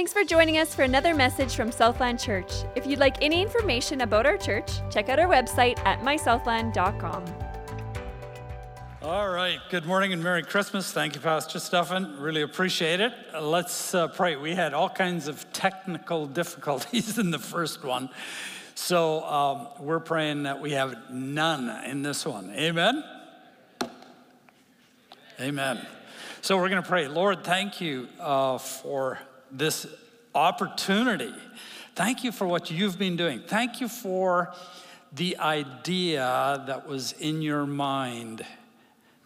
Thanks for joining us for another message from Southland Church. If you'd like any information about our church, check out our website at mysouthland.com. All right. Good morning and Merry Christmas. Thank you, Pastor Stefan. Really appreciate it. Uh, let's uh, pray. We had all kinds of technical difficulties in the first one. So um, we're praying that we have none in this one. Amen. Amen. So we're going to pray. Lord, thank you uh, for this opportunity. Thank you for what you've been doing. Thank you for the idea that was in your mind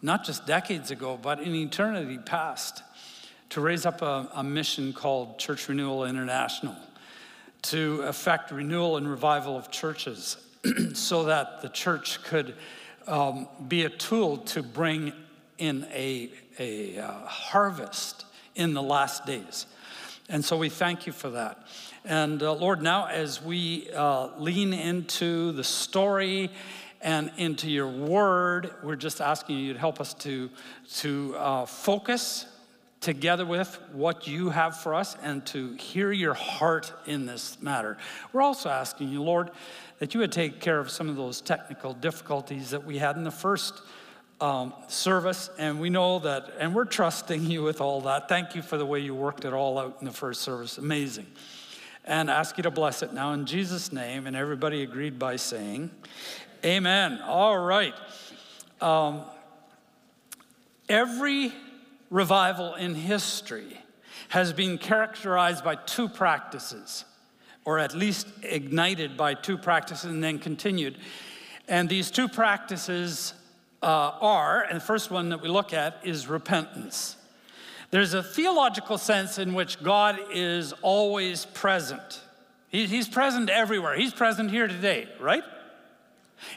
not just decades ago, but in eternity past, to raise up a, a mission called Church Renewal International to effect renewal and revival of churches so that the church could um, be a tool to bring in a, a uh, harvest in the last days. And so we thank you for that. And uh, Lord, now as we uh, lean into the story and into your word. We're just asking you to help us to, to uh, focus together with what you have for us and to hear your heart in this matter. We're also asking you, Lord, that you would take care of some of those technical difficulties that we had in the first um, service. And we know that, and we're trusting you with all that. Thank you for the way you worked it all out in the first service. Amazing. And ask you to bless it now in Jesus' name. And everybody agreed by saying, Amen. All right. Um, every revival in history has been characterized by two practices, or at least ignited by two practices and then continued. And these two practices uh, are, and the first one that we look at is repentance. There's a theological sense in which God is always present. he's present everywhere. He's present here today, right?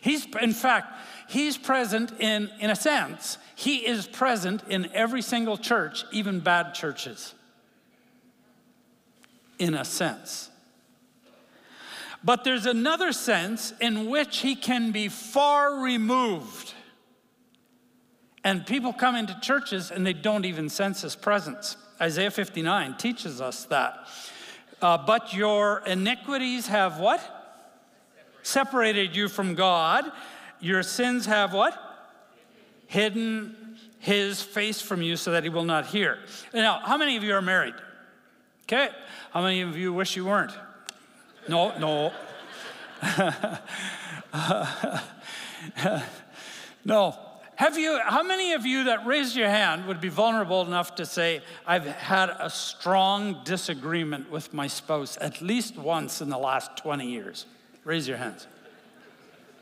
He's, in fact, he's present in, in a sense, he is present in every single church, even bad churches. In a sense. But there's another sense in which he can be far removed. And people come into churches and they don't even sense his presence. Isaiah 59 teaches us that. Uh, but your iniquities have what? separated you from God. Your sins have what? Hidden his face from you so that he will not hear. Now, how many of you are married? Okay. How many of you wish you weren't? No, no. no. Have you, how many of you that raised your hand would be vulnerable enough to say, I've had a strong disagreement with my spouse at least once in the last 20 years? Raise your hands.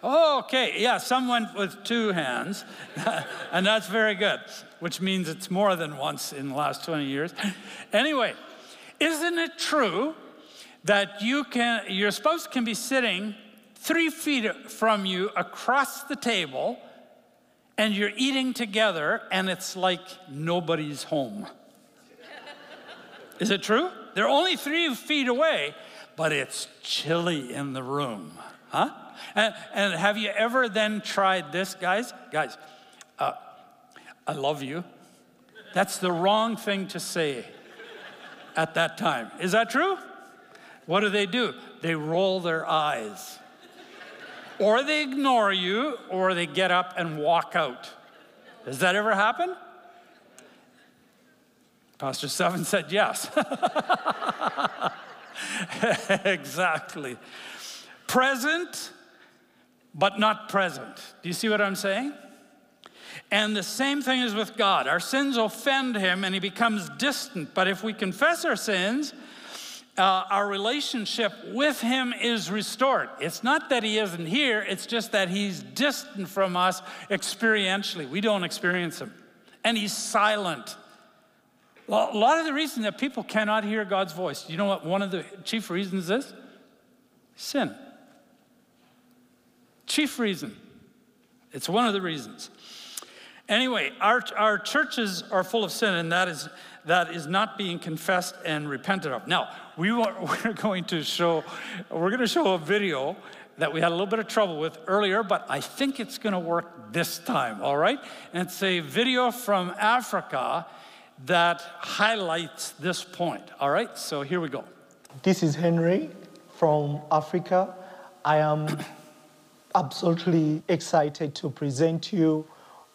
Okay. Yeah, someone with two hands. and that's very good, which means it's more than once in the last 20 years. Anyway, isn't it true that you can, your spouse can be sitting three feet from you across the table and you're eating together and it's like nobody's home? Is it true? They're only three feet away but it's chilly in the room, huh? And, and have you ever then tried this, guys? Guys, uh, I love you. That's the wrong thing to say at that time. Is that true? What do they do? They roll their eyes. Or they ignore you, or they get up and walk out. Does that ever happen? Pastor Seven said yes. exactly. Present, but not present. Do you see what I'm saying? And the same thing is with God. Our sins offend him and he becomes distant. But if we confess our sins, uh, our relationship with him is restored. It's not that he isn't here, it's just that he's distant from us experientially. We don't experience him. And he's silent. Well, a lot of the reason that people cannot hear God's voice, you know what one of the chief reasons is? Sin. Chief reason. It's one of the reasons. Anyway, our, our churches are full of sin, and that is, that is not being confessed and repented of. Now, we we're going to show, we're going to show a video that we had a little bit of trouble with earlier, but I think it's going to work this time, all right? And it's a video from Africa that highlights this point. All right, so here we go. This is Henry from Africa. I am absolutely excited to present you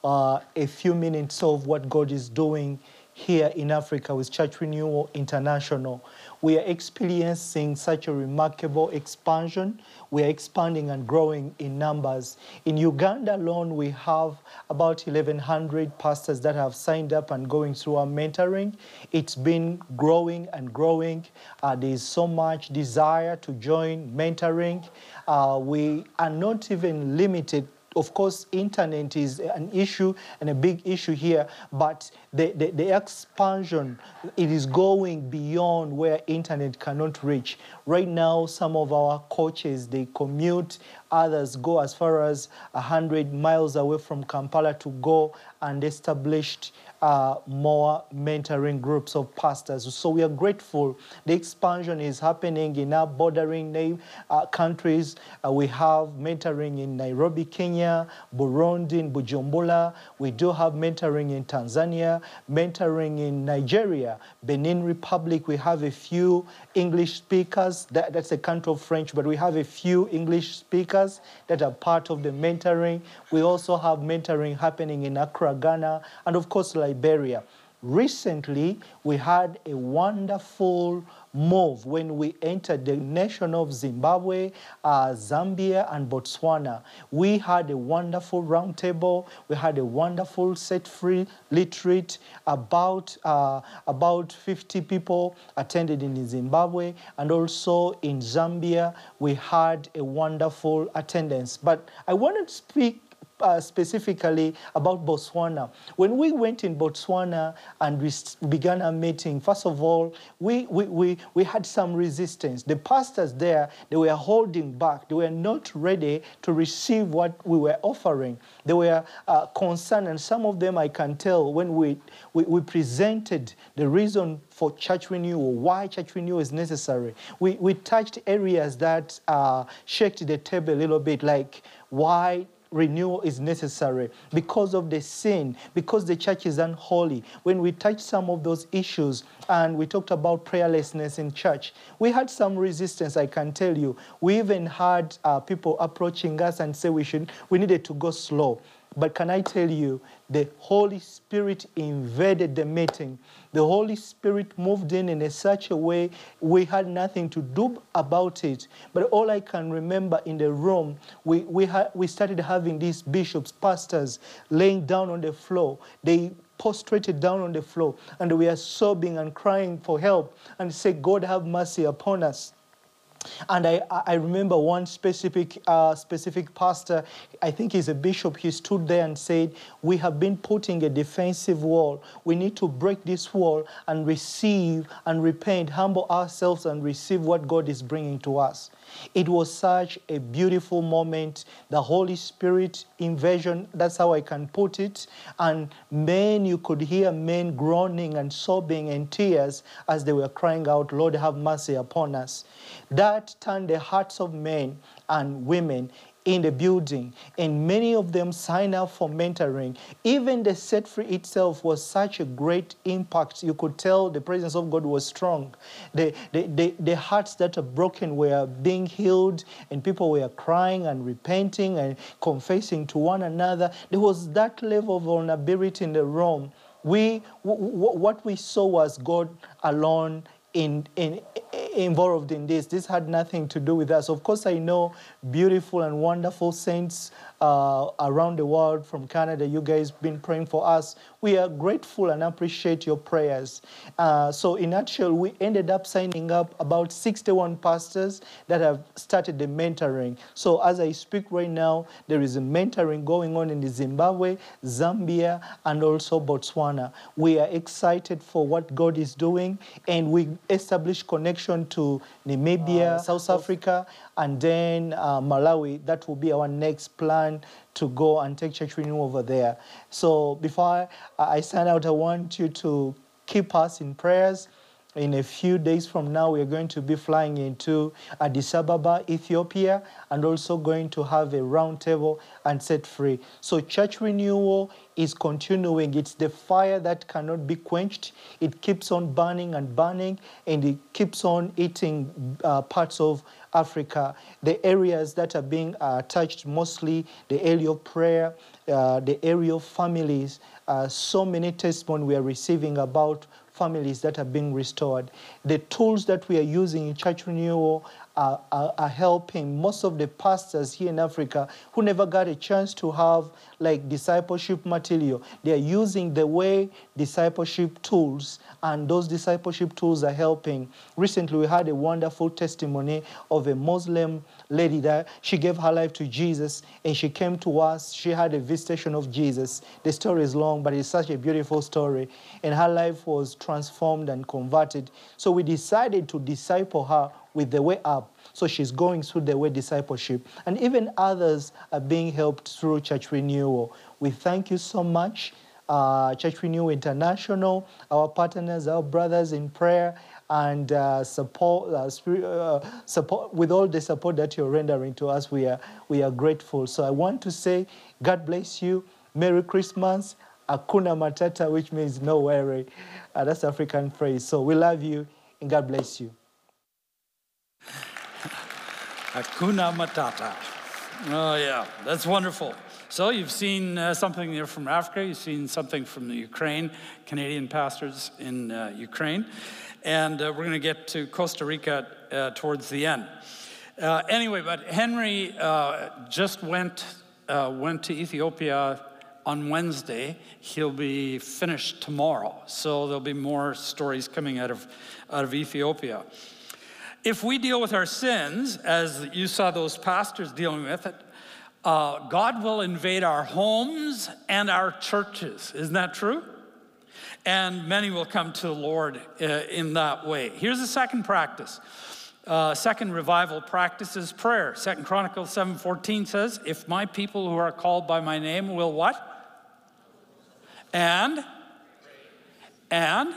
uh, a few minutes of what God is doing here in Africa with Church Renewal International. We are experiencing such a remarkable expansion. We are expanding and growing in numbers. In Uganda alone, we have about 1,100 pastors that have signed up and going through our mentoring. It's been growing and growing. Uh, there is so much desire to join mentoring. Uh, we are not even limited of course, internet is an issue and a big issue here, but the, the, the, expansion, it is going beyond where internet cannot reach. Right now, some of our coaches, they commute, others go as far as 100 miles away from Kampala to go and establish uh, more mentoring groups of pastors. So we are grateful. The expansion is happening in our bordering uh, countries. Uh, we have mentoring in Nairobi, Kenya, Burundi, in Bujumbura. We do have mentoring in Tanzania, mentoring in Nigeria, Benin Republic. We have a few English speakers. That, that's a country of French, but we have a few English speakers that are part of the mentoring. We also have mentoring happening in Accra, Ghana, and of course, Liberia. Recently, we had a wonderful move when we entered the nation of Zimbabwe, uh, Zambia, and Botswana. We had a wonderful roundtable. We had a wonderful set-free retreat. About uh, about 50 people attended in Zimbabwe, and also in Zambia, we had a wonderful attendance. But I want to speak uh, specifically about Botswana. When we went in Botswana and we began our meeting, first of all, we, we, we, we had some resistance. The pastors there, they were holding back. They were not ready to receive what we were offering. They were uh, concerned, and some of them I can tell when we, we, we presented the reason for church renewal, why church renewal is necessary. We, we touched areas that uh, shaked the table a little bit, like why renewal is necessary because of the sin, because the church is unholy. When we touch some of those issues and we talked about prayerlessness in church, we had some resistance, I can tell you. We even had uh, people approaching us and say we should, we needed to go slow. But can I tell you, the Holy Spirit invaded the meeting. The Holy Spirit moved in in a such a way we had nothing to do about it. But all I can remember in the room, we, we, ha- we started having these bishops, pastors laying down on the floor. They prostrated down on the floor and we are sobbing and crying for help and say, God have mercy upon us. And I, I remember one specific, uh, specific pastor, I think he's a bishop, he stood there and said, We have been putting a defensive wall. We need to break this wall and receive and repent, humble ourselves and receive what God is bringing to us. It was such a beautiful moment. The Holy Spirit invasion, that's how I can put it. And men, you could hear men groaning and sobbing and tears as they were crying out, Lord, have mercy upon us. That turned the hearts of men and women in the building, and many of them signed up for mentoring. Even the set free itself was such a great impact. You could tell the presence of God was strong. The, the, the, the hearts that are broken were being healed, and people were crying and repenting and confessing to one another. There was that level of vulnerability in the room. We, what we saw was God alone in, in, involved in this. This had nothing to do with us. Of course, I know beautiful and wonderful saints uh, around the world from Canada. You guys been praying for us. We are grateful and appreciate your prayers. Uh, so, in nutshell, we ended up signing up about 61 pastors that have started the mentoring. So, as I speak right now, there is a mentoring going on in Zimbabwe, Zambia, and also Botswana. We are excited for what God is doing, and we establish connection to Namibia, South Africa, and then uh, Malawi. That will be our next plan to go and take church renewal over there. So before I, I sign out, I want you to keep us in prayers. In a few days from now, we are going to be flying into Addis Ababa, Ethiopia, and also going to have a roundtable and set free. So, church renewal is continuing. It's the fire that cannot be quenched. It keeps on burning and burning, and it keeps on eating uh, parts of Africa. The areas that are being uh, touched mostly the area of prayer, uh, the area of families. Uh, so many testimonies we are receiving about families that are being restored. The tools that we are using in church renewal are, are, are, helping most of the pastors here in Africa who never got a chance to have like discipleship material. They are using the way discipleship tools, and those discipleship tools are helping. Recently, we had a wonderful testimony of a Muslim lady that she gave her life to Jesus and she came to us. She had a visitation of Jesus. The story is long, but it's such a beautiful story. And her life was transformed and converted. So we decided to disciple her with the way up. So she's going through the way discipleship. And even others are being helped through Church Renewal. We thank you so much. Uh, Church Renewal International, our partners, our brothers in prayer, and uh, support, uh, uh, support with all the support that you're rendering to us. We are, we are grateful. So I want to say, God bless you. Merry Christmas. Akuna Matata, which means no worry. Uh, that's African phrase. So we love you and God bless you. Akuna Matata. Oh, yeah, that's wonderful. So you've seen uh, something there from Africa, you've seen something from the Ukraine, Canadian pastors in uh, Ukraine and uh, we're going to get to Costa Rica uh, towards the end. Uh, anyway, but Henry uh, just went went to Ethiopia on Wednesday. He'll be finished tomorrow, so there'll be more stories coming out of out of Ethiopia. If we deal with our sins, as you saw those pastors dealing with it, uh, God will invade our homes and our churches. Isn't that true? and many will come to the Lord uh, in that way. Here's the second practice. Uh, second revival practice is prayer. Second Chronicles 7:14 says, "If my people who are called by my name will what? And and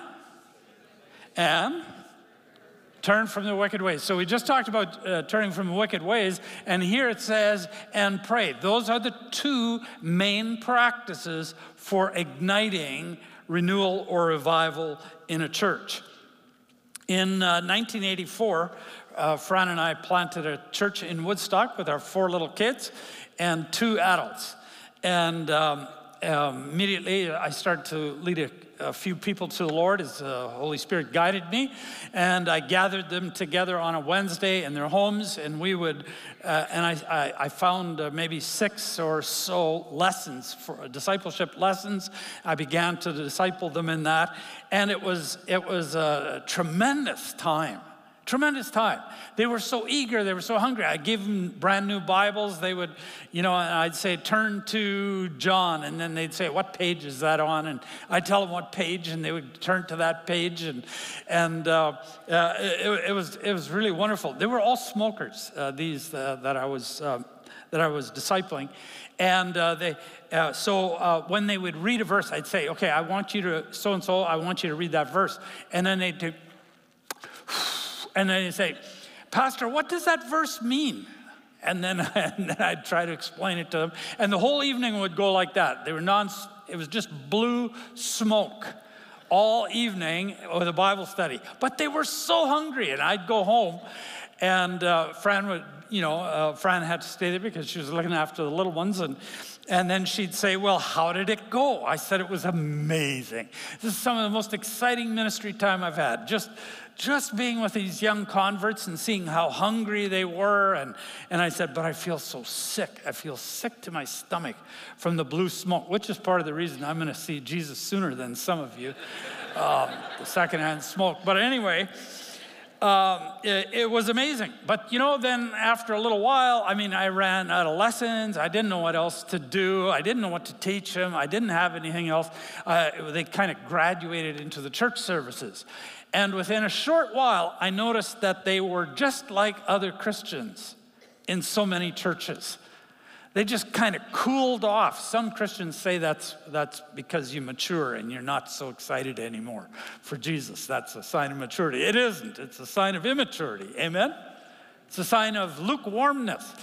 and turn from the wicked ways. So we just talked about uh, turning from wicked ways, and here it says, and pray. Those are the two main practices for igniting renewal or revival in a church. In uh, 1984, uh, Fran and I planted a church in Woodstock with our four little kids and two adults. And um, um, immediately I started to lead a a few people to the Lord as the Holy Spirit guided me. And I gathered them together on a Wednesday in their homes, and we would, uh, and I, I, I found uh, maybe six or so lessons for discipleship lessons. I began to disciple them in that, and it was it was a tremendous time Tremendous time. They were so eager, they were so hungry. I gave them brand new Bibles. They would, you know, I'd say, turn to John, and then they'd say, What page is that on? And I'd tell them what page, and they would turn to that page. And, and uh, uh, it, it, was, it was really wonderful. They were all smokers, uh, these uh, that, I was, uh, that I was discipling. And uh, they, so when they would read a verse, I'd say, Okay, I want you to, so and so, I want you to read that verse. And then they'd do, and then you say, Pastor, what does that verse mean? And then, and then I'd try to explain it to them. And the whole evening would go like that. They were non, it was just blue smoke all evening with a Bible study. But they were so hungry, and I'd go home, and uh, Fran would, you know, uh, Fran had to stay there because she was looking after the little ones, and and then she'd say, Well, how did it go? I said, It was amazing. This is some of the most exciting ministry time I've had. Just just being with these young converts and seeing how hungry they were. And, and I said, But I feel so sick. I feel sick to my stomach from the blue smoke, which is part of the reason I'm going to see Jesus sooner than some of you, um, the secondhand smoke. But anyway, um, it, it, was amazing. But you know, then after a little while, I mean, I ran out of lessons. I didn't know what else to do. I didn't know what to teach them. I didn't have anything else. Uh, they kind of graduated into the church services. And within a short while, I noticed that they were just like other Christians in so many churches. they just kind of cooled off. Some Christians say that's, that's because you mature and you're not so excited anymore for Jesus. That's a sign of maturity. It isn't, it's a sign of immaturity. Amen? It's a sign of lukewarmness.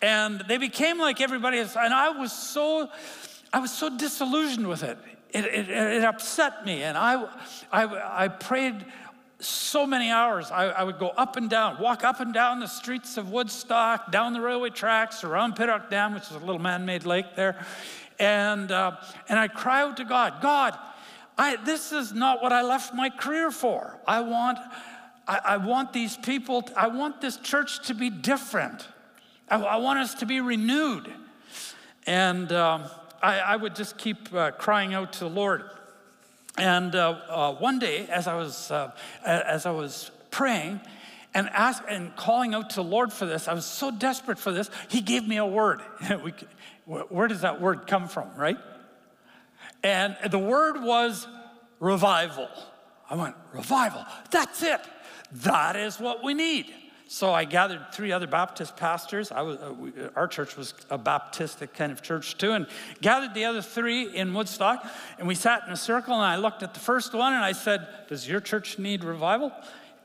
And they became like everybody else. And I was so, I was so disillusioned with it. It, it, it upset me. And I, I, I prayed so many hours. I, I, would go up and down, walk up and down the streets of Woodstock, down the railway tracks, around Pittock Dam, which is a little man made lake there. And, uh, and I'd cry out to God, God, I, this is not what I left my career for. I want, I, I want these people, I want this church to be different. I, I want us to be renewed. And um, I, would just keep uh, crying out to the Lord. And uh, uh, one day, as I was, uh, as I was praying and, ask, and calling out to the Lord for this, I was so desperate for this, He gave me a word. where does that word come from, right? And the word was revival. I went, revival, that's it. That is what we need. So I gathered three other Baptist pastors. Was, uh, we, uh, our church was a Baptistic kind of church too, and gathered the other three in Woodstock. And we sat in a circle, and I looked at the first one, and I said, "Does your church need revival?"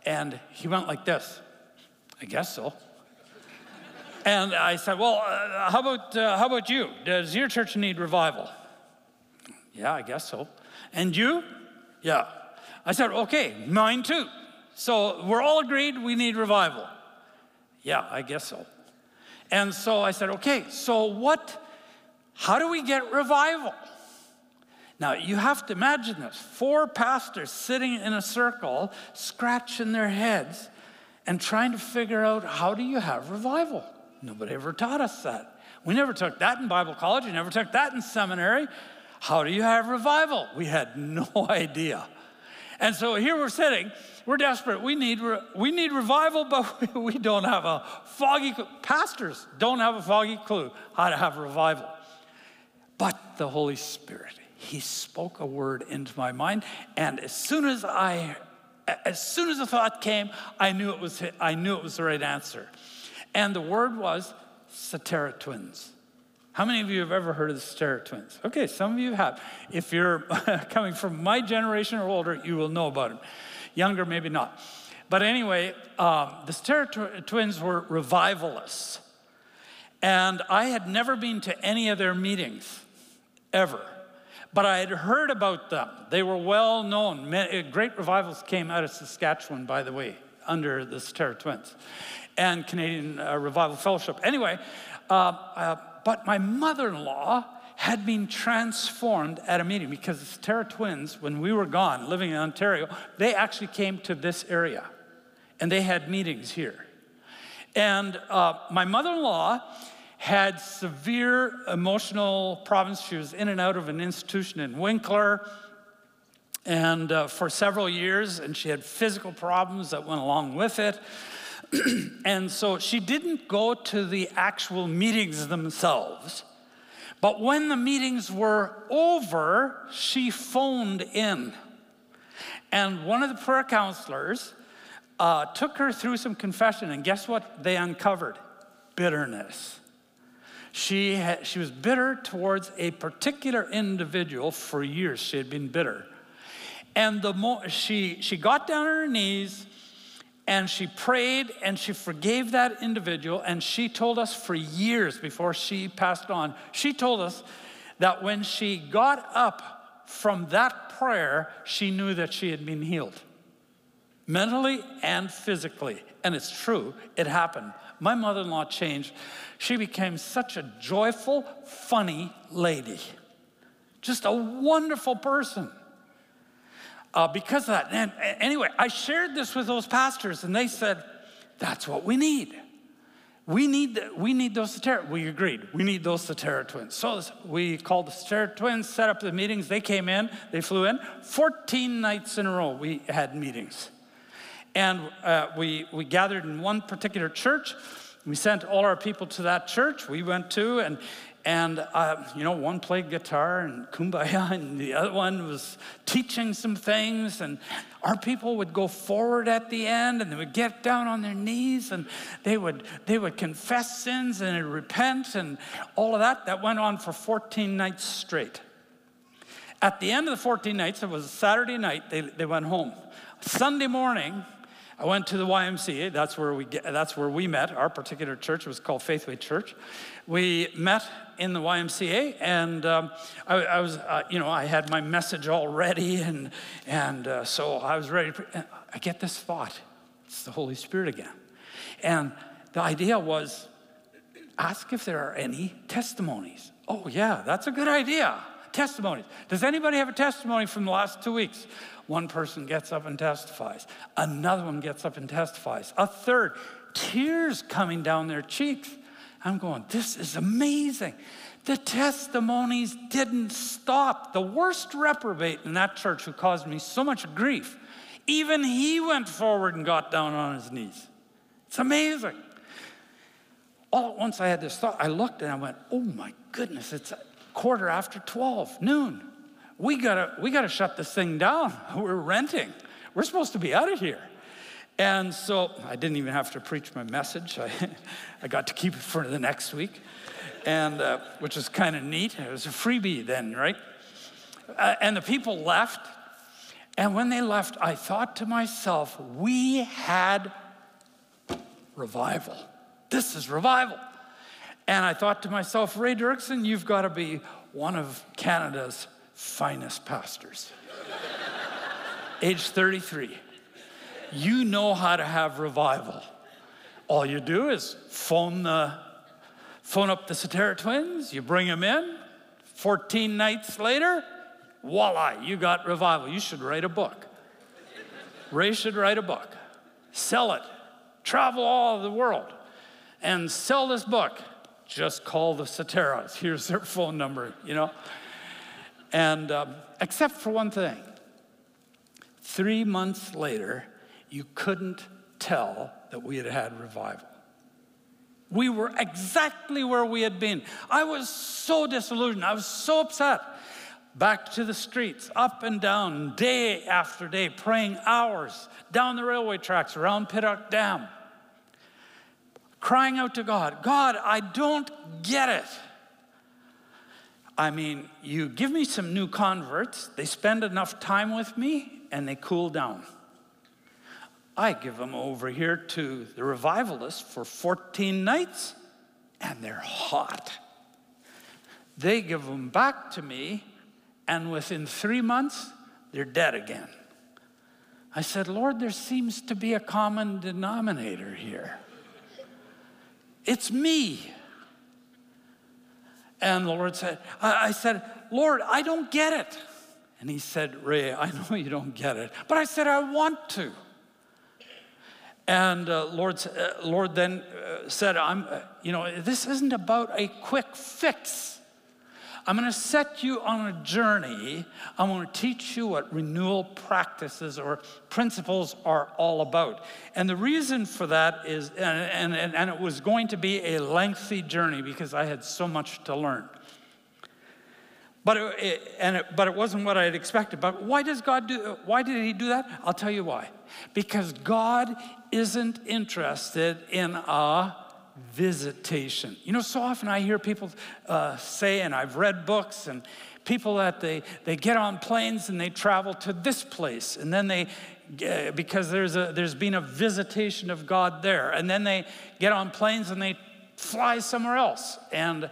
And he went like this. I guess so. and I said, "Well, uh, how about uh, how about you? Does your church need revival?" Yeah, I guess so. And you? Yeah. I said, "Okay, mine too." So we're all agreed we need revival. Yeah, I guess so. And so I said, okay, so what, how do we get revival? Now, you have to imagine this four pastors sitting in a circle, scratching their heads, and trying to figure out how do you have revival? Nobody ever taught us that. We never took that in Bible college, we never took that in seminary. How do you have revival? We had no idea. And so here we're sitting, we're desperate. We need, we need revival, but we don't have a foggy, pastors don't have a foggy clue how to have revival. But the Holy Spirit, He spoke a word into my mind, and as soon as I, as soon as the thought came, I knew it was, I knew it was the right answer. And the word was Sutera twins. How many of you have ever heard of the Sutera twins? Okay, some of you have. If you're coming from my generation or older, you will know about them. Younger, maybe not. But anyway, um, the Sutera twins were revivalists. And I had never been to any of their meetings, ever. But I had heard about them. They were well known. Great revivals came out of Saskatchewan, by the way, under the Sutera twins and Canadian uh, Revival Fellowship. Anyway, uh, uh, but my mother in law had been transformed at a meeting because the Sutera twins, when we were gone living in Ontario, they actually came to this area and they had meetings here. And uh, my mother in law had severe emotional problems. She was in and out of an institution in Winkler and uh, for several years, and she had physical problems that went along with it. and so she didn't go to the actual meetings themselves. But when the meetings were over, she phoned in. And one of the prayer counselors uh, took her through some confession, and guess what they uncovered? Bitterness. She, had, she was bitter towards a particular individual for years. She had been bitter. And the mo- she, she got down on her knees and she prayed and she forgave that individual. And she told us for years before she passed on, she told us that when she got up from that prayer, she knew that she had been healed mentally and physically. And it's true, it happened. My mother in law changed. She became such a joyful, funny lady, just a wonderful person uh, because of that. And anyway, I shared this with those pastors, and they said, That's what we need. We need, we need those Sutera. We agreed. We need those Sutera twins. So we called the Sutera twins, set up the meetings. They came in, they flew in. 14 nights in a row, we had meetings. And uh, we, we gathered in one particular church. We sent all our people to that church. We went to, and and, uh, you know, one played guitar and kumbaya, and the other one was teaching some things. And Our people would go forward at the end and they would get down on their knees and they would, they would confess sins and repent and all of that. That went on for 14 nights straight. At the end of the 14 nights, it was a Saturday night, they, they went home. Sunday morning, I went to the YMCA. That's where we get, that's where we met. Our particular church was called Faithway Church. We met in the YMCA, and um, I, I, was, uh, you know, I had my message all ready, and and uh, so I was ready. To, I get this thought: it's the Holy Spirit again, and the idea was, ask if there are any testimonies. Oh yeah, that's a good idea. Testimonies. Does anybody have a testimony from the last two weeks? One person gets up and testifies. Another one gets up and testifies. A third, tears coming down their cheeks. I'm going, this is amazing. The testimonies didn't stop. The worst reprobate in that church who caused me so much grief, even he went forward and got down on his knees. It's amazing. All at once I had this thought. I looked and I went, oh my goodness, it's quarter after 12, noon we gotta, we gotta shut this thing down. We're renting. We're supposed to be out of here. And so I didn't even have to preach my message. I, I got to keep it for the next week, and uh, which is kind of neat. It was a freebie then, right? Uh, and the people left. And when they left, I thought to myself, we had revival. This is revival. And I thought to myself, Ray Dirksen, you've got to be one of Canada's finest pastors. Age 33. You know how to have revival. All you do is phone the phone up the Sutera twins, you bring them in. 14 nights later, voila, you got revival. You should write a book. Ray should write a book. Sell it. Travel all over the world and sell this book. Just call the Suteras. Here's their phone number, you know. And um, except for one thing, three months later, you couldn't tell that we had had revival. We were exactly where we had been. I was so disillusioned. I was so upset. Back to the streets, up and down, day after day, praying hours down the railway tracks around Pittock Dam, crying out to God God, I don't get it. I mean, you give me some new converts, they spend enough time with me, and they cool down. I give them over here to the revivalists for 14 nights, and they're hot. They give them back to me, and within three months, they're dead again. I said, Lord, there seems to be a common denominator here. It's me. And the Lord said, I, said, Lord, I don't get it. And he said, Ray, I know you don't get it, but I said, I want to. And uh, Lord, uh, Lord then uh, said, I'm, uh, you know, this isn't about a quick fix. I'm going to set you on a journey. I'm going to teach you what renewal practices or principles are all about. And the reason for that is, and, and, and it was going to be a lengthy journey because I had so much to learn. But it, and it, but it wasn't what I had expected. But why does God do? Why did He do that? I'll tell you why. Because God isn't interested in a visitation. You know, so often I hear people uh, say, and I've read books, and people that they, they get on planes and they travel to this place, and then they, uh, because there's, a, there's been a visitation of God there, and then they get on planes and they fly somewhere else. And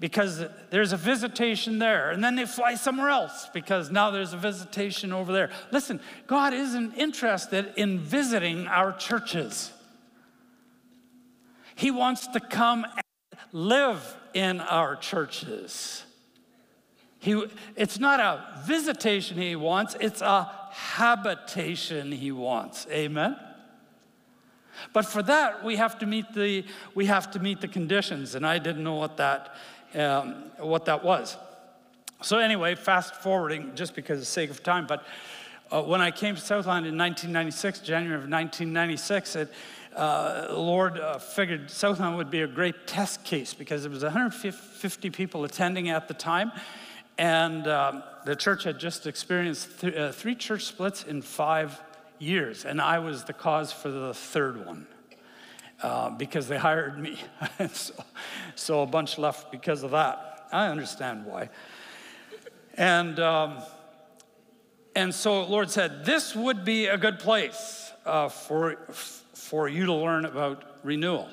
because there's a visitation there, and then they fly somewhere else because now there's a visitation over there. Listen, God isn't interested in visiting our churches. He wants to come and live in our churches. He, it's not a visitation he wants, it's a habitation he wants. Amen? But for that, we have to meet the, we have to meet the conditions, and I didn't know what that, um, what that was. So, anyway, fast forwarding just because of the sake of time, but uh, when I came to Southland in 1996, January of 1996, it, uh, Lord uh, figured Southland would be a great test case because there was 150 people attending at the time, and um, the church had just experienced th- uh, three church splits in five years, and I was the cause for the third one. Uh, because they hired me. so, so, a bunch left because of that. I understand why. And, um, and so Lord said, This would be a good place uh, for, for you to learn about renewal.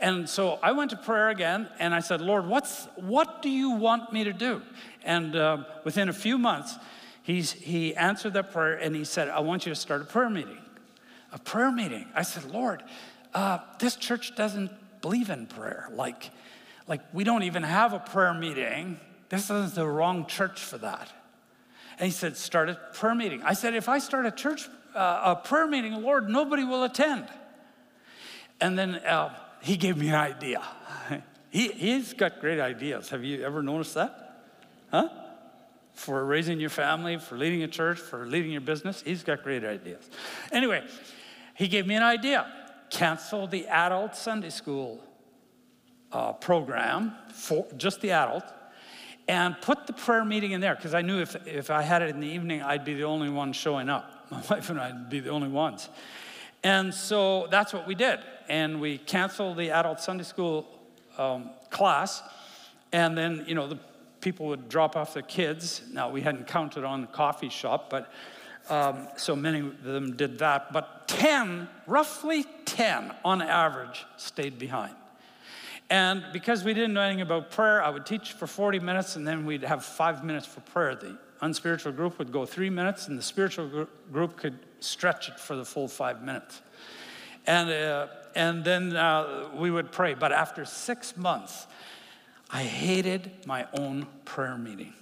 And so I went to prayer again and I said, Lord, what's, what do you want me to do? And uh, within a few months, he's, he answered that prayer and he said, I want you to start a prayer meeting. A prayer meeting. I said, Lord, uh, this church doesn't believe in prayer. Like, like, we don't even have a prayer meeting. This is the wrong church for that. And he said, start a prayer meeting. I said, if I start a church, uh, a prayer meeting, Lord, nobody will attend. And then uh, he gave me an idea. He, he's got great ideas. Have you ever noticed that? Huh? For raising your family, for leading a church, for leading your business, he's got great ideas. Anyway, he gave me an idea cancel the adult Sunday school uh, program for just the adult and put the prayer meeting in there because I knew if, if I had it in the evening, I'd be the only one showing up. My wife and I'd be the only ones. And so that's what we did. And we canceled the adult Sunday school um, class. And then, you know, the people would drop off their kids. Now, we hadn't counted on the coffee shop, but um, so many of them did that. But 10, roughly 10 on average, stayed behind. And because we didn't know anything about prayer, I would teach for 40 minutes and then we'd have five minutes for prayer. The unspiritual group would go three minutes and the spiritual group could stretch it for the full five minutes. And, uh, and then uh, we would pray. But after six months, I hated my own prayer meeting.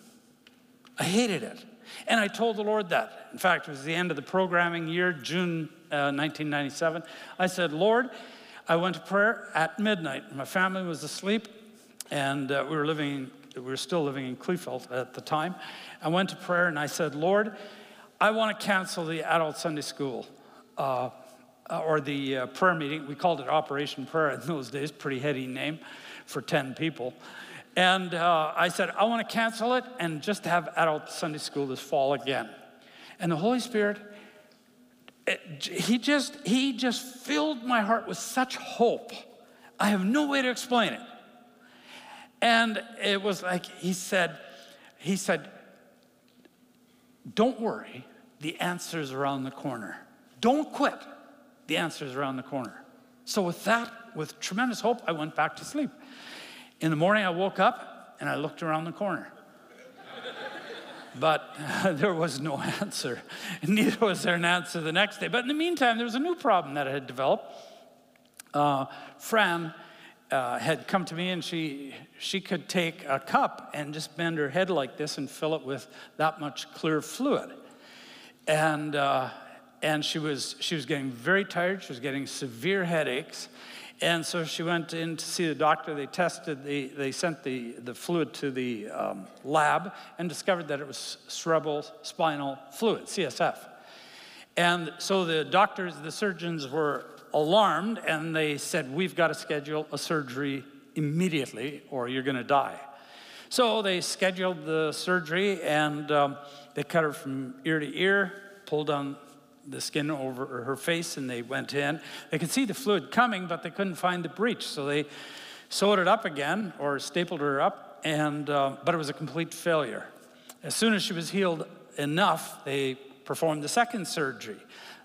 I hated it. And I told the Lord that. In fact, it was the end of the programming year, June uh, 1997. I said, Lord, I went to prayer at midnight. My family was asleep, and uh, we were living, we were still living in Kleefeld at the time. I went to prayer and I said, Lord, I want to cancel the adult Sunday school uh, or the uh, prayer meeting. We called it Operation Prayer in those days, pretty heady name for 10 people. And uh, I said, I want to cancel it and just have adult Sunday school this fall again. And the Holy Spirit, it, he just he just filled my heart with such hope. I have no way to explain it. And it was like he said, he said, don't worry, the answer's around the corner. Don't quit, the answer's around the corner. So with that, with tremendous hope, I went back to sleep. In the morning, I woke up and I looked around the corner. but uh, there was no answer. Neither was there an answer the next day. But in the meantime, there was a new problem that had developed. Uh, Fran uh, had come to me and she, she could take a cup and just bend her head like this and fill it with that much clear fluid. And, uh, and she, was, she was getting very tired, she was getting severe headaches. And so she went in to see the doctor. They tested, the, they sent the, the fluid to the um, lab and discovered that it was cerebral spinal fluid, CSF. And so the doctors, the surgeons were alarmed and they said, We've got to schedule a surgery immediately or you're going to die. So they scheduled the surgery and um, they cut her from ear to ear, pulled on the skin over her face and they went in. They could see the fluid coming, but they couldn't find the breach. So they sewed it up again or stapled her up, and, uh, but it was a complete failure. As soon as she was healed enough, they performed the second surgery.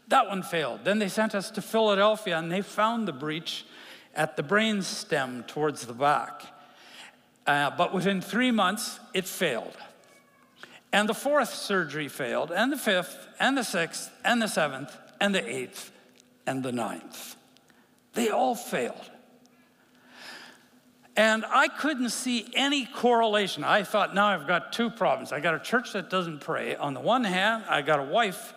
That one failed. Then they sent us to Philadelphia and they found the breach at the brain stem towards the back. Uh, but within three months, it failed. And the fourth surgery failed, and the fifth, and the sixth, and the seventh, and the eighth, and the ninth. They all failed. And I couldn't see any correlation. I thought, now I've got two problems. I got a church that doesn't pray. On the one hand, I got a wife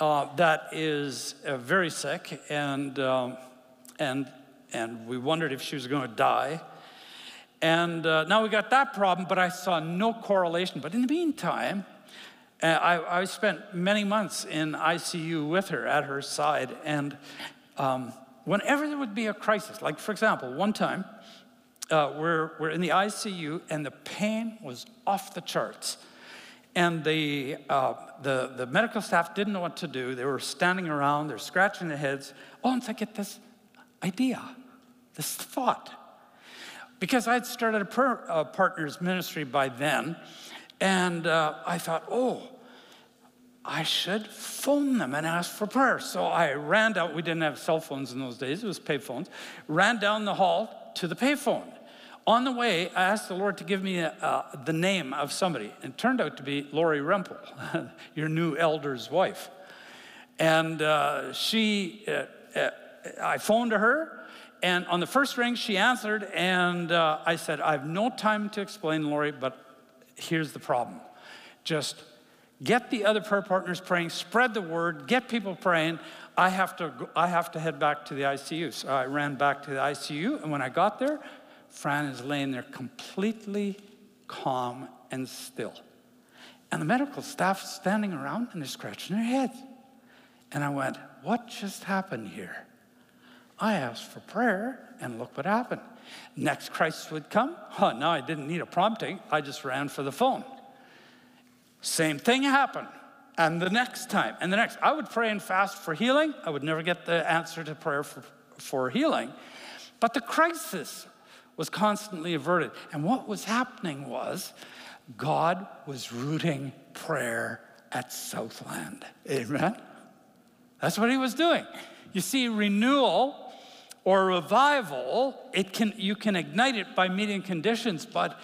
uh, that is uh, very sick, and, um, and, and we wondered if she was going to die. And uh, now we got that problem, but I saw no correlation. But in the meantime, uh, I, I, spent many months in ICU with her at her side. And um, whenever there would be a crisis, like for example, one time uh, we're, we're in the ICU and the pain was off the charts. And the, uh, the, the medical staff didn't know what to do. They were standing around, they're scratching their heads. Oh, and I get this idea, this thought. Because I'd started a prayer uh, partners ministry by then, and uh, I thought, oh, I should phone them and ask for prayer. So I ran down, we didn't have cell phones in those days, it was payphones, ran down the hall to the payphone. On the way, I asked the Lord to give me uh, the name of somebody. And it turned out to be Lori Rempel, your new elder's wife. And uh, she, uh, uh, I phoned to her, and on the first ring, she answered, and uh, I said, I have no time to explain, Lori, but here's the problem. Just get the other prayer partners praying, spread the word, get people praying. I have to, I have to head back to the ICU. So I ran back to the ICU, and when I got there, Fran is laying there completely calm and still. And the medical staff standing around and they're scratching their heads. And I went, What just happened here? I asked for prayer, and look what happened. Next crisis would come. Huh, now I didn't need a prompting, I just ran for the phone. Same thing happened. And the next time, and the next, I would pray and fast for healing. I would never get the answer to prayer for, for healing. But the crisis was constantly averted. And what was happening was God was rooting prayer at Southland. Amen? That's what he was doing. You see, renewal or revival, it can, you can ignite it by meeting conditions, but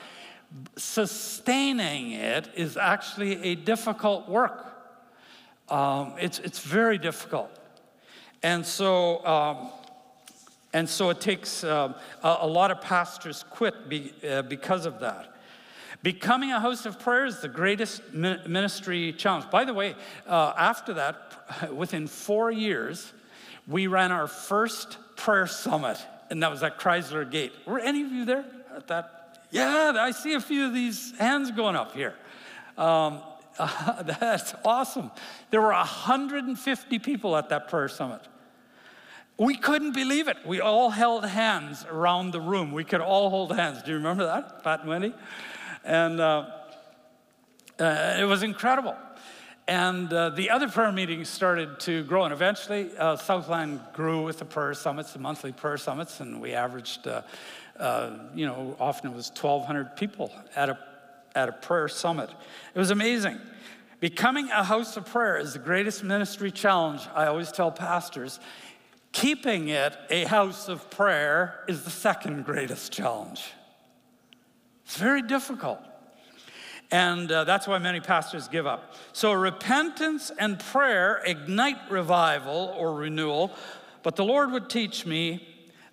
sustaining it is actually a difficult work. Um, it's, it's very difficult. And so, um, and so it takes uh, a, a, lot of pastors quit be, uh, because of that. Becoming a host of prayer is the greatest ministry challenge. By the way, uh, after that, within four years, we ran our first prayer summit, and that was at Chrysler Gate. Were any of you there at that? Yeah, I see a few of these hands going up here. Um, uh, that's awesome. There were 150 people at that prayer summit. We couldn't believe it. We all held hands around the room. We could all hold hands. Do you remember that, Pat and Wendy? And uh, uh, it was incredible. And uh, the other prayer meetings started to grow, and eventually uh, Southland grew with the prayer summits, the monthly prayer summits, and we averaged, uh, uh, you know, often it was 1,200 people at a, at a prayer summit. It was amazing. Becoming a house of prayer is the greatest ministry challenge, I always tell pastors. Keeping it a house of prayer is the second greatest challenge. It's very difficult. And uh, that's why many pastors give up. So, repentance and prayer ignite revival or renewal, but the Lord would teach me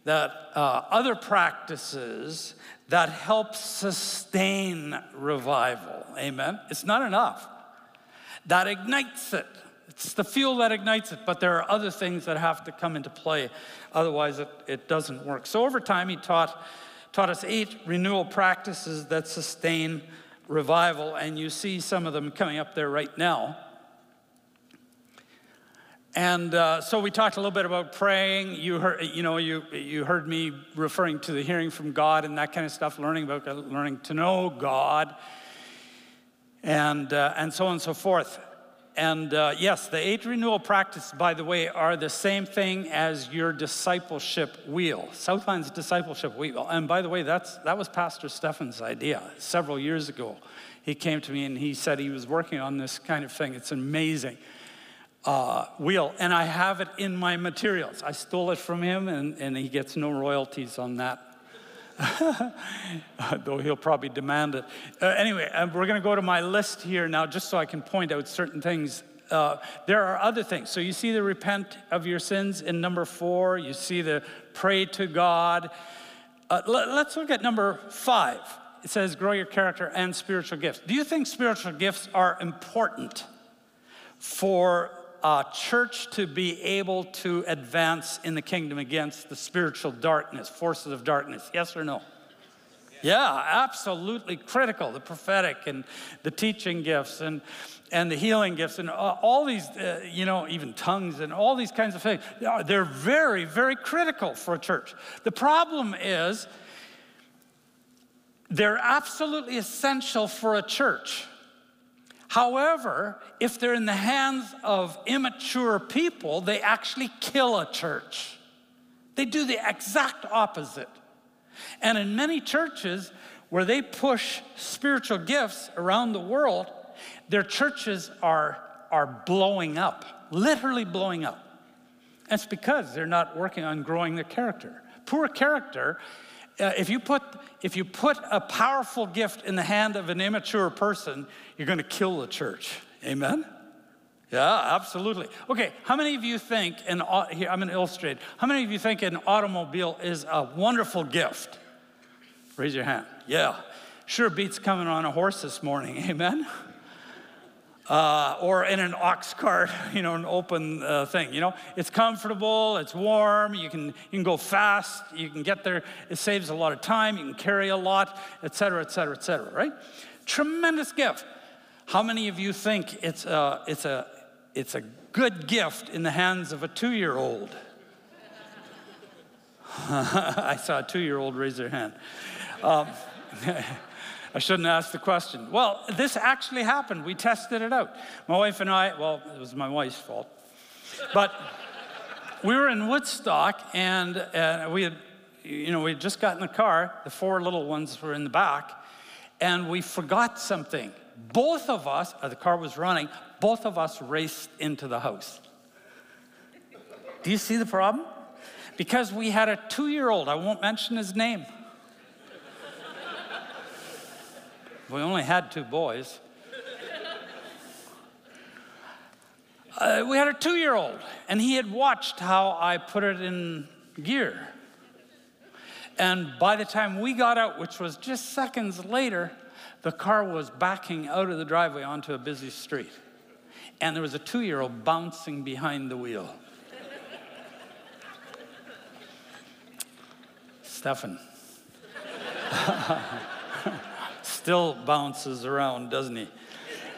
that uh, other practices that help sustain revival, amen? It's not enough. That ignites it. It's the fuel that ignites it, but there are other things that have to come into play. Otherwise, it, it doesn't work. So over time, he taught, taught us eight renewal practices that sustain revival, and you see some of them coming up there right now. And uh, so we talked a little bit about praying. You heard, you know, you, you heard me referring to the hearing from God and that kind of stuff, learning about learning to know God, and uh, and so on and so forth. And uh, yes, the eight renewal practice, by the way, are the same thing as your discipleship wheel, Southland's discipleship wheel. And by the way, that's, that was Pastor Stefan's idea several years ago. He came to me and he said he was working on this kind of thing. It's amazing. Uh, wheel, and I have it in my materials. I stole it from him, and, and he gets no royalties on that. though he'll probably demand it. Uh, anyway, uh, we're going to go to my list here now, just so I can point out certain things. Uh, there are other things. So you see the repent of your sins in number four. You see the pray to God. Uh, let, let's look at number five. It says grow your character and spiritual gifts. Do you think spiritual gifts are important for a church to be able to advance in the kingdom against the spiritual darkness, forces of darkness? Yes or no? Yeah, absolutely critical. The prophetic and the teaching gifts and, and the healing gifts and all these, uh, you know, even tongues and all these kinds of things. They're very, very critical for a church. The problem is they're absolutely essential for a church. However, if they're in the hands of immature people, they actually kill a church. They do the exact opposite. And in many churches where they push spiritual gifts around the world, their churches are, are blowing up, literally blowing up. That's because they're not working on growing their character. Poor character, uh, if, you put, if you put a powerful gift in the hand of an immature person, you're going to kill the church. Amen? Yeah, absolutely. Okay, how many of you think, an, here, I'm going to illustrate, how many of you think an automobile is a wonderful gift? Raise your hand. Yeah. Sure beats coming on a horse this morning. Amen? Uh, or in an ox cart, you know, an open uh, thing. You know, it's comfortable, it's warm, you can, you can go fast, you can get there, it saves a lot of time, you can carry a lot, et cetera, et cetera, et cetera, right? Tremendous gift. How many of you think it's a, it's a, it's a good gift in the hands of a two year old? I saw a two year old raise their hand. Um, I shouldn't ask the question. Well, this actually happened. We tested it out. My wife and I, well, it was my wife's fault. But we were in Woodstock and uh, we had, you know, we had just got in the car. The four little ones were in the back and we forgot something. Both of us, uh, the car was running, both of us raced into the house. Do you see the problem? Because we had a two year old, I won't mention his name We only had two boys. Uh, we had a two year old, and he had watched how I put it in gear. And by the time we got out, which was just seconds later, the car was backing out of the driveway onto a busy street. And there was a two year old bouncing behind the wheel. Stefan. still bounces around, doesn't he?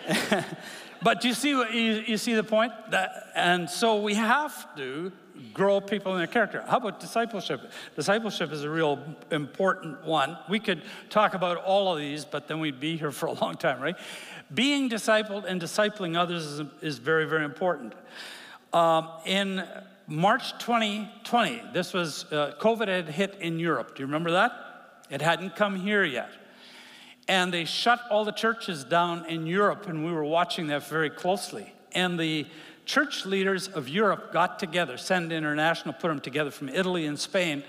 but you see you, you see the point? That, and so we have to grow people in their character. How about discipleship? Discipleship is a real important one. We could talk about all of these, but then we'd be here for a long time, right? Being discipled and discipling others is, is very, very important. Um, in March 2020, this was uh, COVID had hit in Europe. Do you remember that? It hadn't come here yet and they shut all the churches down in Europe, and we were watching that very closely. And the church leaders of Europe got together, Send International put them together from Italy and Spain,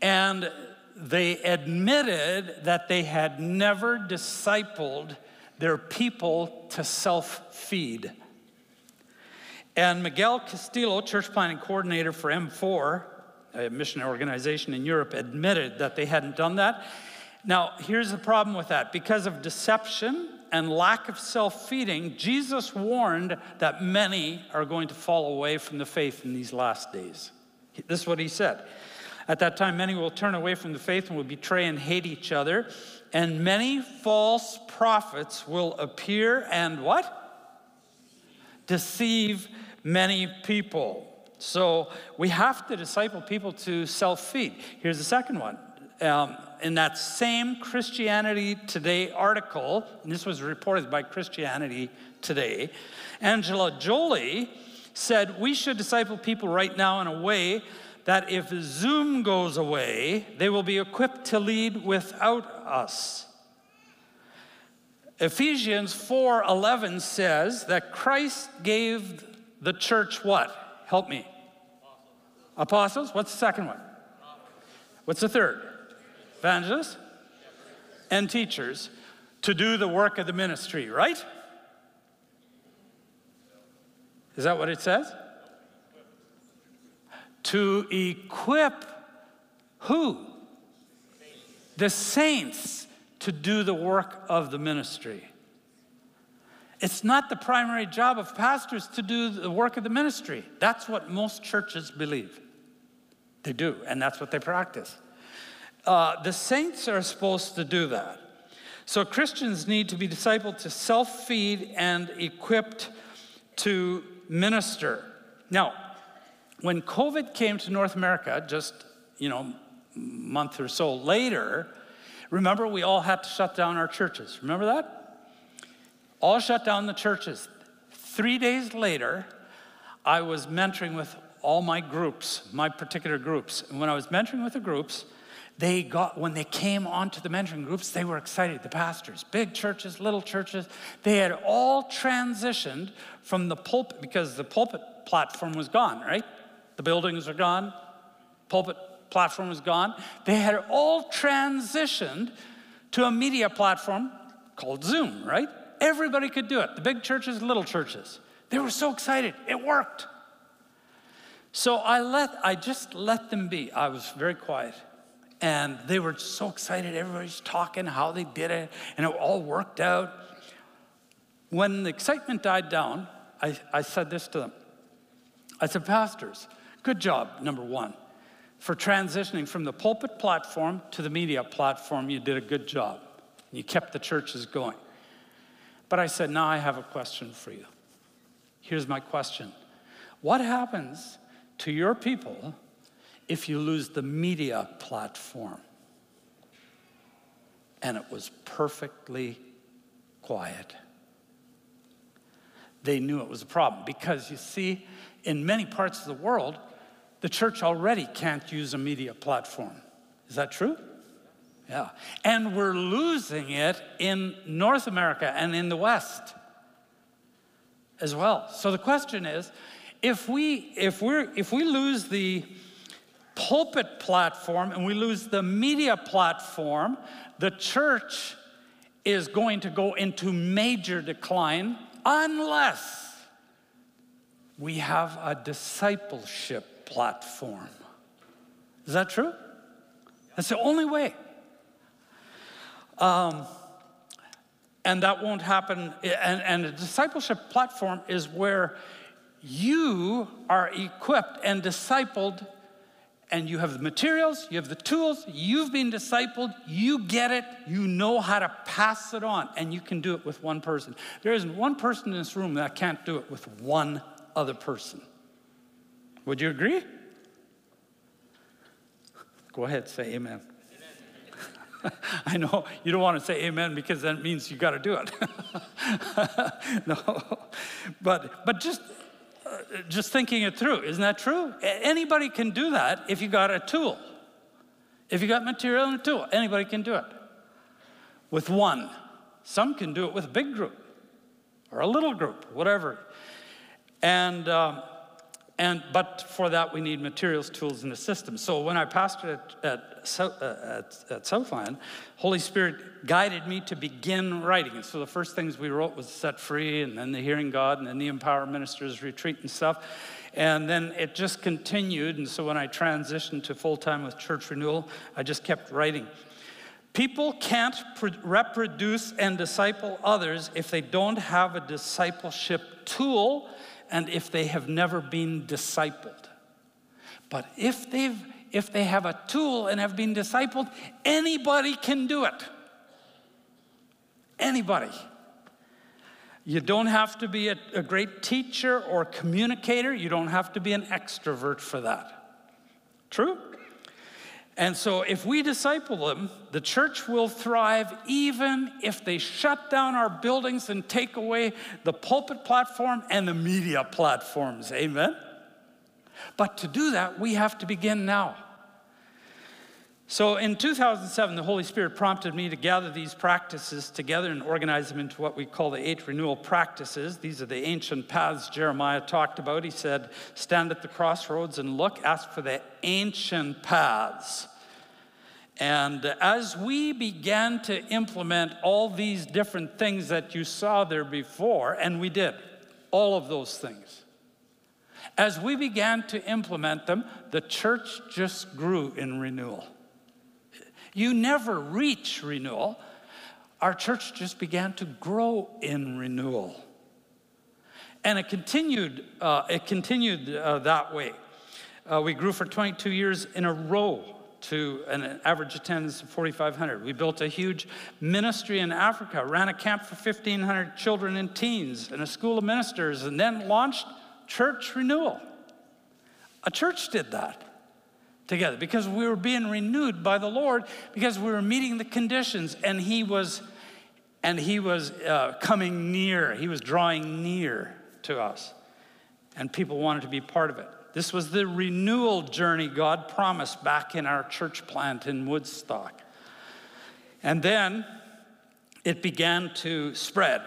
and they admitted that they had never discipled their people to self feed. And Miguel Castillo, church planning coordinator for M4, a mission organization in Europe, admitted that they hadn't done that. Now, here's the problem with that. Because of deception and lack of self feeding, Jesus warned that many are going to fall away from the faith in these last days. This is what he said. At that time, many will turn away from the faith and will betray and hate each other, and many false prophets will appear and what? Deceive many people. So we have to disciple people to self feed. Here's the second one um, in that same Christianity Today article, and this was reported by Christianity Today, Angela Jolie said, We should disciple people right now in a way that if Zoom goes away, they will be equipped to lead without us. Ephesians 4:11 says that Christ gave the church what? Help me. Apostles. Apostles? What's the second one? What's the third? Evangelists and teachers to do the work of the ministry, right? Is that what it says? To equip who? The saints to do the work of the ministry. It's not the primary job of pastors to do the work of the ministry. That's what most churches believe. They do, and that's what they practice. Uh, the saints are supposed to do that. So Christians need to be discipled to self feed and equipped to minister. Now, when COVID came to North America, just you know, month or so later, remember we all had to shut down our churches. Remember that? all shut down the churches. Three days later, I was mentoring with all my groups, my particular groups. And when I was mentoring with the groups, they got, when they came onto the mentoring groups, they were excited. The pastors, big churches, little churches, they had all transitioned from the pulpit because the pulpit platform was gone, right? The buildings are gone, pulpit platform was gone. They had all transitioned to a media platform called Zoom, right? Everybody could do it the big churches, little churches. They were so excited. It worked. So I let I just let them be. I was very quiet. And they were so excited. Everybody's talking how they did it, and it all worked out. When the excitement died down, I, I said this to them. I said, Pastors, good job, number one. For transitioning from the pulpit platform to the media platform, you did a good job. You kept the churches going. But I said, Now I have a question for you. Here's my question What happens to your people if you lose the media platform? And it was perfectly quiet. They knew it was a problem because you see, in many parts of the world, the church already can't use a media platform. Is that true? Yeah. And we're losing it in North America and in the West as well. So the question is, if we if we're if we lose the pulpit platform and we lose the media platform, the church is going to go into major decline unless we have a discipleship platform. Is that true? That's the only way. Um, and that won't happen. And, and a discipleship platform is where you are equipped and discipled, and you have the materials, you have the tools, you've been discipled, you get it, you know how to pass it on, and you can do it with one person. There isn't one person in this room that can't do it with one other person. Would you agree? Go ahead, say amen. I know you don't want to say amen because that means you got to do it. no, but but just just thinking it through, isn't that true? Anybody can do that if you got a tool. If you got material and a tool, anybody can do it. With one, some can do it with a big group or a little group, whatever. And um, and, but for that, we need materials, tools, and a system. So when I pastored at, at, uh, at, at Southland, Holy Spirit guided me to begin writing. so the first things we wrote was Set Free, and then the Hearing God, and then the Empower Ministers Retreat and stuff. And then it just continued. And so when I transitioned to full time with Church Renewal, I just kept writing. People can't reproduce and disciple others if they don't have a discipleship tool and if they have never been discipled. But if they've if they have a tool and have been discipled, anybody can do it. Anybody. You don't have to be a, a, great teacher or communicator. You don't have to be an extrovert for that. True? And so, if we disciple them, the church will thrive even if they shut down our buildings and take away the pulpit platform and the media platforms. Amen? But to do that, we have to begin now. So in 2007, the Holy Spirit prompted me to gather these practices together and organize them into what we call the eight renewal practices. These are the ancient paths Jeremiah talked about. He said, Stand at the crossroads and look, ask for the ancient paths. And as we began to implement all these different things that you saw there before, and we did all of those things, as we began to implement them, the church just grew in renewal. You never reach renewal. Our church just began to grow in renewal. And it continued, uh, it continued uh, that way. Uh, we grew for 22 years in a row to an average attendance of 4,500. We built a huge ministry in Africa, ran a camp for 1,500 children and teens, and a school of ministers, and then launched church renewal. A church did that together because we were being renewed by the Lord because we were meeting the conditions and he was and he was uh, coming near, he was drawing near to us, and people wanted to be part of it. This was the renewal journey God promised back in our church plant in Woodstock. And then it began to spread.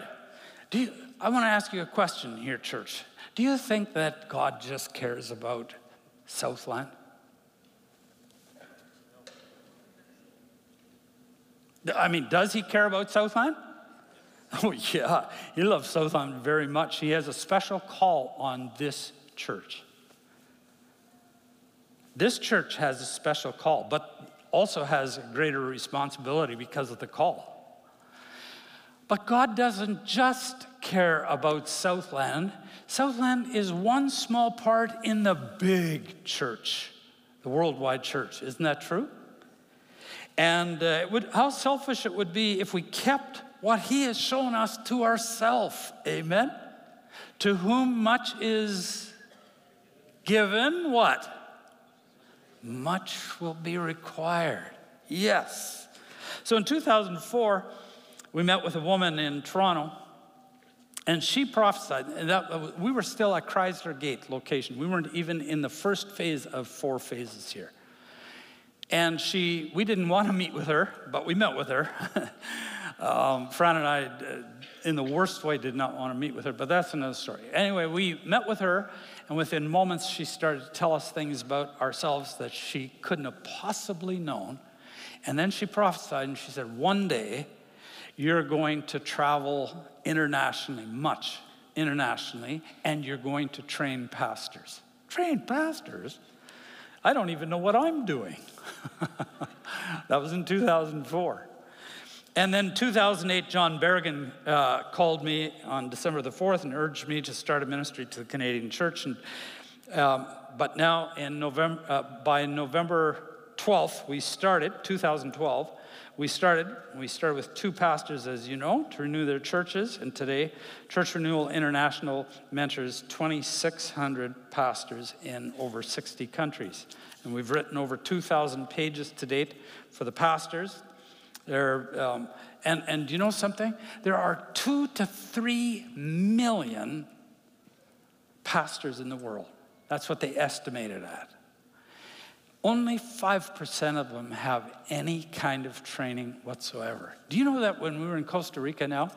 Do you, I want to ask you a question here, church. Do you think that God just cares about Southland? I mean, does he care about Southland? Oh, yeah. He loves Southland very much. He has a special call on this church. This church has a special call, but also has greater responsibility because of the call. But God doesn't just care about Southland. Southland is one small part in the big church, the worldwide church. Isn't that true? And uh, would, how selfish it would be if we kept what He has shown us to ourselves. Amen? To whom much is given, what? Much will be required. Yes. So in 2004, we met with a woman in Toronto, and she prophesied. And that, we were still at Chrysler Gate location. We weren't even in the first phase of four phases here. And she, we didn't want to meet with her, but we met with her. um, Fran and I, uh, in the worst way, did not want to meet with her, but that's another story. Anyway, we met with her, and within moments, she started to tell us things about ourselves that she couldn't have possibly known. And then she prophesied, and she said, One day, you're going to travel internationally, much internationally, and you're going to train pastors. Train pastors? I don't even know what I'm doing. that was in 2004. And then 2008, John Berrigan uh, called me on December the 4th and urged me to start a ministry to the Canadian church. And, um, but now, in November, uh, by November 12th, we started, 2012, we started, we started with two pastors, as you know, to renew their churches. And today, Church Renewal International mentors 2,600 pastors in over 60 countries. And we've written over 2,000 pages to date for the pastors. There, um, and, and do you know something? There are two to three million pastors in the world. That's what they estimated at. Only 5% of them have any kind of training whatsoever. Do you know that when we were in Costa Rica now,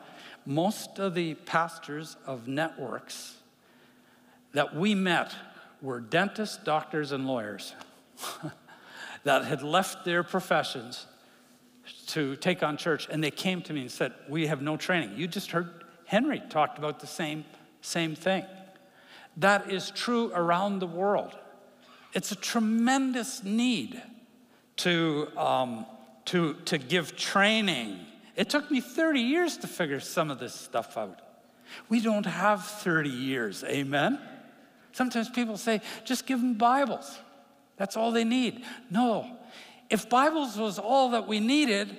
most of the pastors of networks that we met were dentists, doctors, and lawyers that had left their professions to take on church, and they came to me and said, We have no training. You just heard Henry talked about the same, same thing. That is true around the world. It's a tremendous need to, um, to, to give training. It took me 30 years to figure some of this stuff out. We don't have 30 years, amen? Sometimes people say, just give them Bibles. That's all they need. No. If Bibles was all that we needed,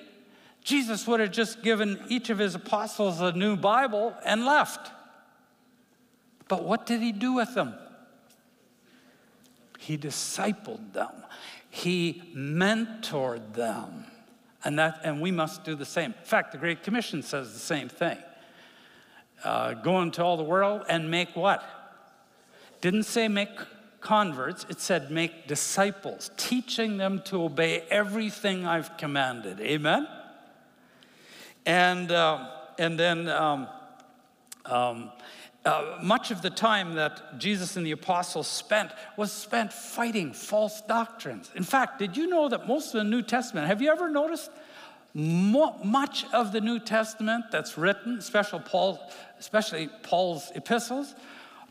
Jesus would have just given each of his apostles a new Bible and left. But what did he do with them? He discipled them. He mentored them. And, that, and we must do the same. In fact, the Great Commission says the same thing. Uh, go into all the world and make what? Didn't say make converts, it said make disciples, teaching them to obey everything I've commanded. Amen? And, uh, and then um, um, uh, much of the time that Jesus and the apostles spent was spent fighting false doctrines. In fact, did you know that most of the New Testament, have you ever noticed mo- much of the New Testament that's written, especially, Paul, especially Paul's epistles,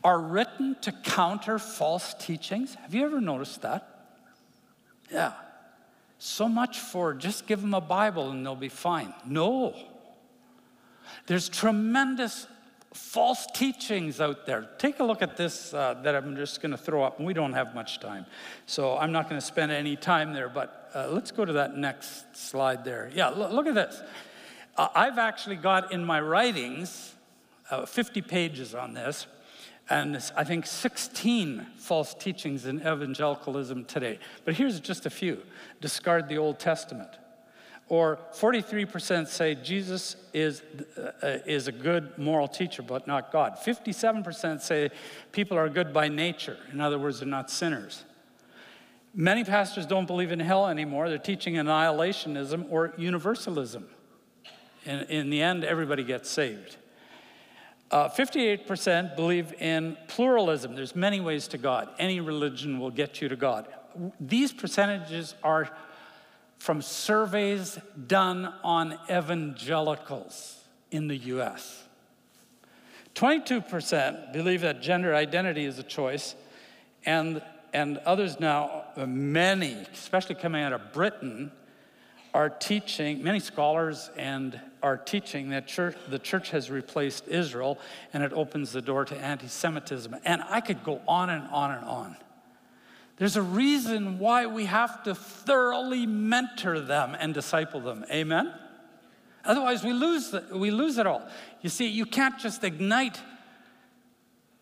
are written to counter false teachings? Have you ever noticed that? Yeah. So much for just give them a Bible and they'll be fine. No. There's tremendous false teachings out there. Take a look at this uh, that I'm just going to throw up, and we don't have much time. So I'm not going to spend any time there, but uh, let's go to that next slide there. Yeah, look, look at this. Uh, I've actually got in my writings uh, 50 pages on this, and I think 16 false teachings in evangelicalism today. But here's just a few discard the Old Testament. Or 43% say Jesus is, uh, is a good moral teacher, but not God. 57% say people are good by nature. In other words, they're not sinners. Many pastors don't believe in hell anymore. They're teaching annihilationism or universalism. In, in the end, everybody gets saved. Uh, 58% believe in pluralism. There's many ways to God. Any religion will get you to God. These percentages are from surveys done on evangelicals in the US. 22% believe that gender identity is a choice, and, and others now, uh, many, especially coming out of Britain, are teaching, many scholars and are teaching that church, the church has replaced Israel and it opens the door to anti Semitism. And I could go on and on and on. There's a reason why we have to thoroughly mentor them and disciple them. Amen? Otherwise, we lose, the, we lose it all. You see, you can't just ignite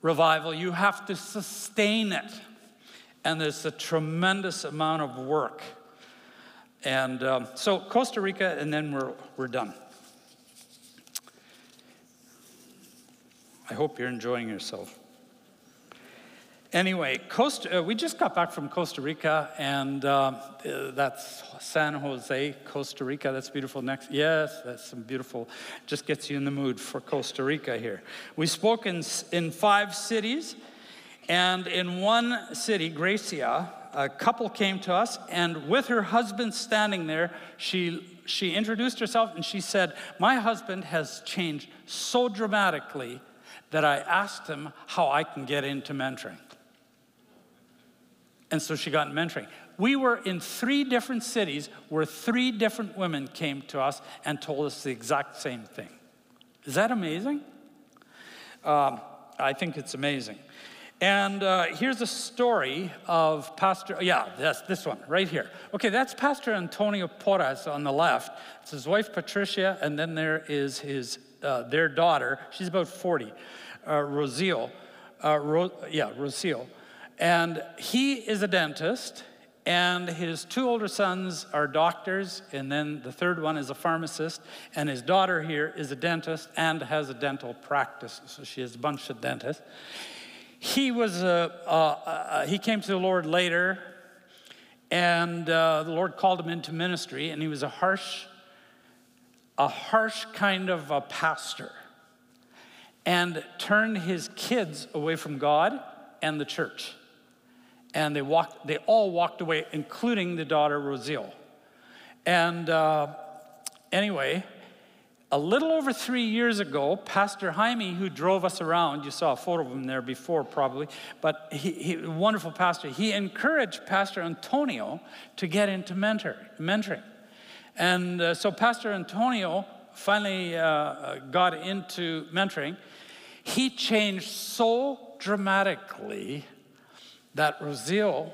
revival, you have to sustain it. And there's a tremendous amount of work. And um, so, Costa Rica, and then we're, we're done. I hope you're enjoying yourself. Anyway, Costa, uh, we just got back from Costa Rica, and uh, that's San Jose, Costa Rica. That's beautiful. Next, yes, that's some beautiful. Just gets you in the mood for Costa Rica here. We spoke in in five cities, and in one city, Grecia, a couple came to us, and with her husband standing there, she she introduced herself and she said, "My husband has changed so dramatically." That I asked him how I can get into mentoring. And so she got mentoring. We were in three different cities where three different women came to us and told us the exact same thing. Is that amazing? Um, I think it's amazing. And uh, here's a story of Pastor, yeah, that's this one right here. Okay, that's Pastor Antonio Porras on the left. It's his wife Patricia, and then there is his, uh, their daughter. She's about 40, uh, Rosil. Uh, Ro- yeah, Rosil. And he is a dentist, and his two older sons are doctors, and then the third one is a pharmacist, and his daughter here is a dentist and has a dental practice. So she has a bunch of dentists. He was a, uh, uh, he came to the Lord later, and uh, the Lord called him into ministry, and he was a harsh, a harsh kind of a pastor, and turned his kids away from God and the church and they walked they all walked away including the daughter rosil. And uh, anyway a little over three years ago pastor jaime who drove us around you saw a photo of him there before probably but he, he wonderful pastor he encouraged pastor antonio to get into mentor, mentoring. And uh, so pastor antonio finally uh, got into mentoring. He changed so dramatically that Rosil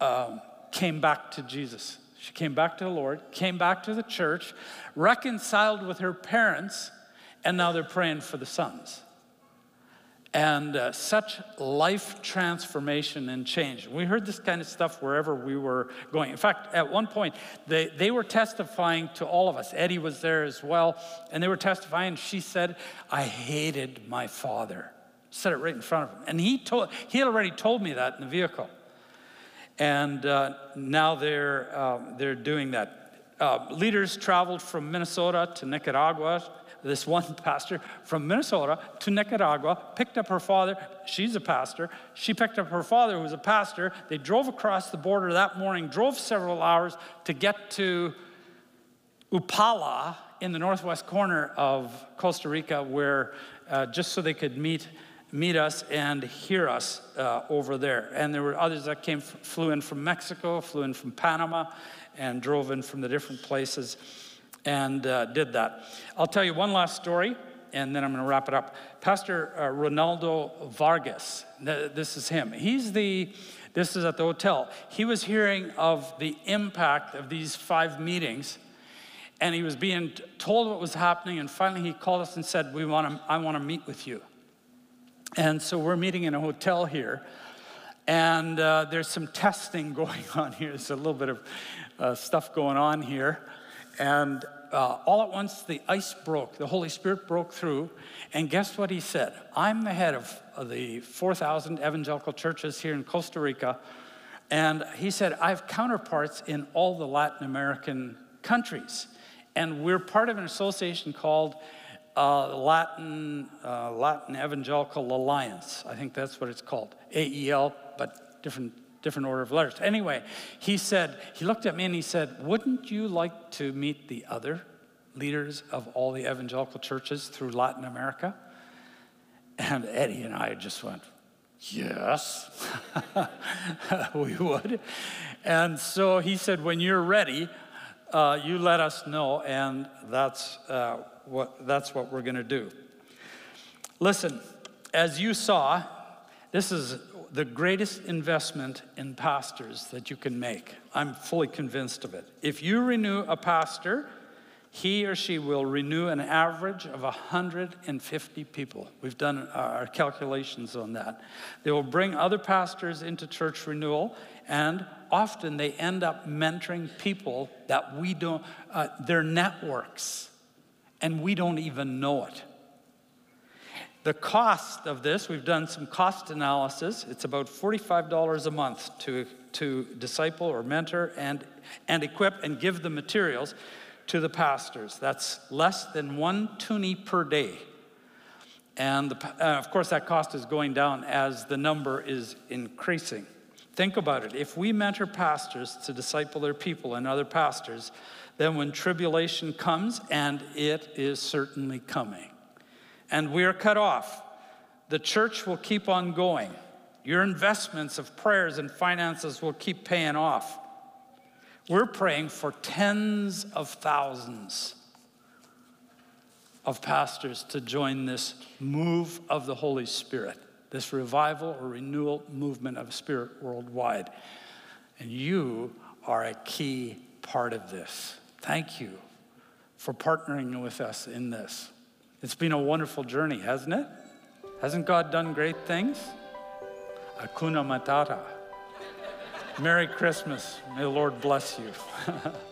um, came back to Jesus. She came back to the Lord, came back to the church, reconciled with her parents, and now they're praying for the sons. And uh, such life transformation and change. We heard this kind of stuff wherever we were going. In fact, at one point, they, they were testifying to all of us. Eddie was there as well, and they were testifying. She said, I hated my father. Said it right in front of him. And he, told, he had already told me that in the vehicle. And uh, now they're, uh, they're doing that. Uh, leaders traveled from Minnesota to Nicaragua. This one pastor from Minnesota to Nicaragua picked up her father. She's a pastor. She picked up her father, who was a pastor. They drove across the border that morning, drove several hours to get to Upala in the northwest corner of Costa Rica, where uh, just so they could meet meet us and hear us uh, over there. And there were others that came, flew in from Mexico, flew in from Panama, and drove in from the different places and uh, did that. I'll tell you one last story, and then I'm going to wrap it up. Pastor uh, Ronaldo Vargas, this is him. He's the, this is at the hotel. He was hearing of the impact of these five meetings and he was being told what was happening and finally he called us and said we want to, i want to meet with you and so we're meeting in a hotel here, and uh, there's some testing going on here. There's a little bit of uh, stuff going on here. And uh, all at once, the ice broke. The Holy Spirit broke through. And guess what he said? I'm the head of, of the 4,000 evangelical churches here in Costa Rica. And he said, I have counterparts in all the Latin American countries. And we're part of an association called uh, Latin, uh, Latin Evangelical Alliance. I think that's what it's called. AEL, but different different order of letters. Anyway, he said, he looked at me and he said, Wouldn't you like to meet the other leaders of all the evangelical churches through Latin America? And Eddie and I just went, Yes, we would. And so he said, When you're ready, uh, you let us know, and that's, uh, what, that's what we're going to do. Listen, as you saw, this is the greatest investment in pastors that you can make. I'm fully convinced of it. If you renew a pastor, he or she will renew an average of 150 people. We've done our calculations on that. They will bring other pastors into church renewal, and often they end up mentoring people that we don't, uh, their networks, and we don't even know it. The cost of this, we've done some cost analysis. It's about $45 a month to, to disciple or mentor and, and equip and give the materials to the pastors. That's less than one toonie per day. And the, uh, of course, that cost is going down as the number is increasing. Think about it. If we mentor pastors to disciple their people and other pastors, then when tribulation comes, and it is certainly coming, and we're cut off, the church will keep on going. Your investments of prayers and finances will keep paying off. We're praying for tens of thousands of pastors to join this move of the Holy Spirit, this revival or renewal movement of spirit worldwide. And you are a key part of this. Thank you for partnering with us in this. It's been a wonderful journey, hasn't it? Hasn't God done great things? Hakuna Matata. Merry Christmas. May the Lord bless you.